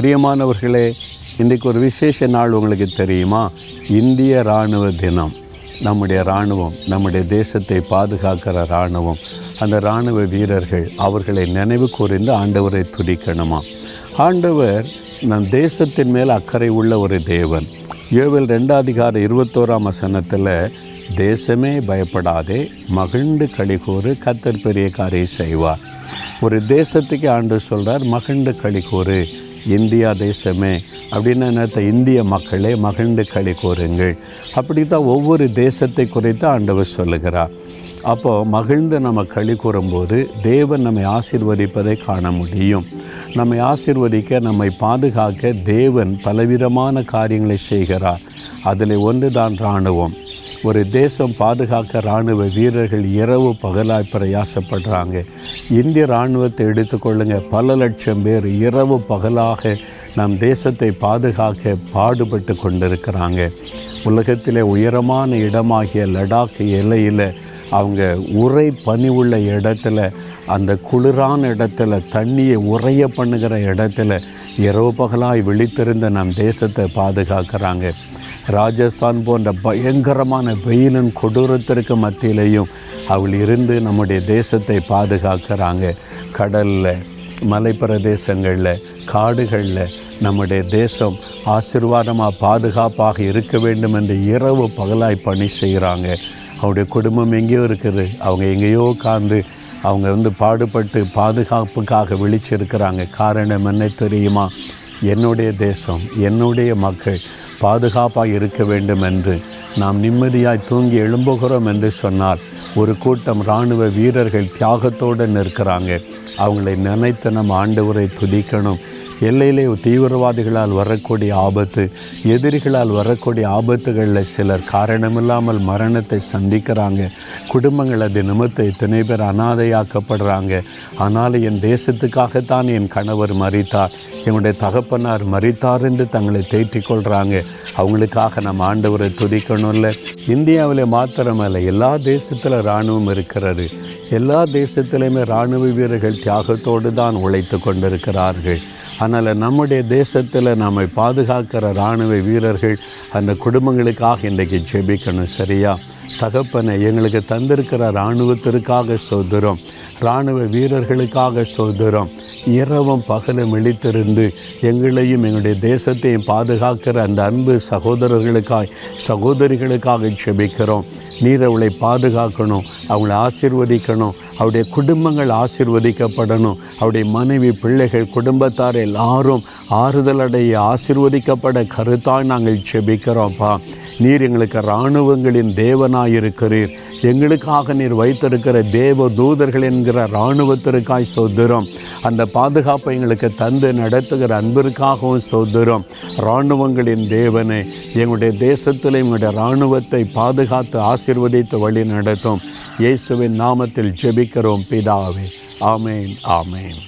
பிரியமானவர்களே இன்றைக்கு ஒரு விசேஷ நாள் உங்களுக்கு தெரியுமா? இந்திய இராணுவ தினம். நம்முடைய இராணுவம் நம்முடைய தேசத்தை பாதுகாக்கிற இராணுவம். அந்த இராணுவ வீரர்கள் அவர்களை நினைவு கூர்ந்து ஆண்டவரை துடிக்கணுமா ஆண்டவர் நம் தேசத்தின் மேல் அக்கறை உள்ள ஒரு தேவன். ஏவல் ரெண்டாதிகார இருபத்தோராம் வசனத்தில் தேசமே பயப்படாதே மகிழ்ந்து கழிகூறு கத்தர் பெரிய காரியம் செய்வார். ஒரு தேசத்துக்கு ஆண்டு சொல்கிறார் மகிழ்ந்து கழிகூறு இந்தியா தேசமே அப்படின்னு நினைத்த இந்திய மக்களே மகிழ்ந்து களி கூறுங்கள். அப்படி தான் ஒவ்வொரு தேசத்தை குறித்து ஆண்டவர் சொல்லுகிறார். அப்போது மகிழ்ந்து நம்ம களி கூறும்போது தேவன் நம்மை ஆசீர்வதிப்பதை காண முடியும். நம்மை ஆசிர்வதிக்க நம்மை பாதுகாக்க தேவன் பலவிதமான காரியங்களை செய்கிறார். அதில் ஒன்று தான் இராணுவம். ஒரு தேசம் பாதுகாக்க இராணுவ வீரர்கள் இரவு பகலாய் பிரயாசப்படுறாங்க. இந்திய இராணுவத்தை எடுத்துக்கொள்ளுங்க பல லட்சம் பேர் இரவு பகலாக நம் தேசத்தை பாதுகாக்க பாடுபட்டு கொண்டிருக்கிறாங்க. உலகத்திலே உயரமான இடமாகிய லடாக் எல்லையில் அவங்க உரை பனி உள்ள இடத்துல அந்த குளிரான இடத்துல தண்ணியை உறைய பண்ணுகிற இடத்துல இரவு பகலாய் விழித்திருந்த நம் தேசத்தை பாதுகாக்கிறாங்க. ராஜஸ்தான் போன்ற பயங்கரமான வெயிலின் கொடூரத்திற்கு மத்தியிலையும் அவள் இருந்து நம்முடைய தேசத்தை பாதுகாக்கிறாங்க. கடலில் மலைப்பிரதேசங்களில் காடுகளில் நம்முடைய தேசம் ஆசிர்வாதமாக பாதுகாப்பாக இருக்க வேண்டும் என்று இரவு பகலாய் பணி செய்கிறாங்க அவருடைய குடும்பம் எங்கேயோ இருக்குது. அவங்க எங்கேயோ உட்காந்து அவங்க வந்து பாடுபட்டு பாதுகாப்புக்காக விழிச்சிருக்கிறாங்க. காரணம் என்ன தெரியுமா? என்னுடைய தேசம் என்னுடைய மக்கள் பாதுகாப்பாக இருக்க வேண்டும் என்று நாம் நிம்மதியாய் தூங்கி எழும்புகிறோம் என்று சொன்னால் ஒரு கூட்டம் இராணுவ வீரர்கள் தியாகத்தோடு நிற்கிறாங்க. அவங்களை நினைத்து நம்ம ஆண்டவரை துதிக்கணும். எல்லையிலே தீவிரவாதிகளால் வரக்கூடிய ஆபத்து எதிரிகளால் வரக்கூடிய ஆபத்துகளில் சிலர் காரணமில்லாமல் மரணத்தை சந்திக்கிறாங்க. குடும்பங்கள் அது நிமித்த இத்தனை பேர் அனாதையாக்கப்படுறாங்க. ஆனால் என் தேசத்துக்காகத்தான் என் கணவர் மறித்தார் என்னுடைய தகப்பனார் மறித்தார் என்று தங்களை தேற்றிக் கொள்கிறாங்க அவங்களுக்காக நம்ம ஆண்டவரை துதிக்கணும்ல. இந்தியாவில் மாத்திரமல்ல எல்லா தேசத்தில் இராணுவம் இருக்கிறது. எல்லா தேசத்திலையுமே இராணுவ வீரர்கள் தியாகத்தோடு தான் உழைத்து கொண்டிருக்கிறார்கள். அதனால் நம்முடைய தேசத்தில் நம்மை பாதுகாக்கிற இராணுவ வீரர்கள் அந்த குடும்பங்களுக்காக இன்றைக்கு ஜெபிக்கணும் சரியா? தகப்பனை எங்களுக்கு தந்திருக்கிற இராணுவத்திற்காக ஸ்தோத்திரம். இராணுவ வீரர்களுக்காக ஸ்தோத்திரம். இரவும் பகலும் விழித்திருந்து எங்களையும் எங்களுடைய தேசத்தையும் பாதுகாக்கிற அந்த அன்பு சகோதரர்களுக்காய் சகோதரிகளுக்காக செபிக்கிறோம் நீர் அவளை பாதுகாக்கணும் அவளை ஆசிர்வதிக்கணும் அவருடைய குடும்பங்கள் ஆசிர்வதிக்கப்படணும். அவருடைய மனைவி பிள்ளைகள் குடும்பத்தார் எல்லாரும் ஆறுதலடைய ஆசிர்வதிக்கப்பட கருத்தாய் நாங்கள் செபிக்கிறோம்ப்பா நீர் எங்களுக்கு இராணுவங்களின் தேவனாயிருக்கிறீர் எங்களுக்காக நீர் வைத்திருக்கிற தேவ தூதர்கள் என்கிற இராணுவத்திற்காய் சொத்துறோம் அந்த பாதுகாப்பை எங்களுக்கு தந்து நடத்துகிற அன்பிற்காகவும் சொத்துறோம் இராணுவங்களின் தேவனை எங்களுடைய தேசத்தில் எங்களுடைய இராணுவத்தை பாதுகாத்து ஆசிர்வதித்து வழி நடத்தும் இயேசுவின் நாமத்தில் ஜெபிக்கிறோம் பிதாவே ஆமேன் ஆமேன்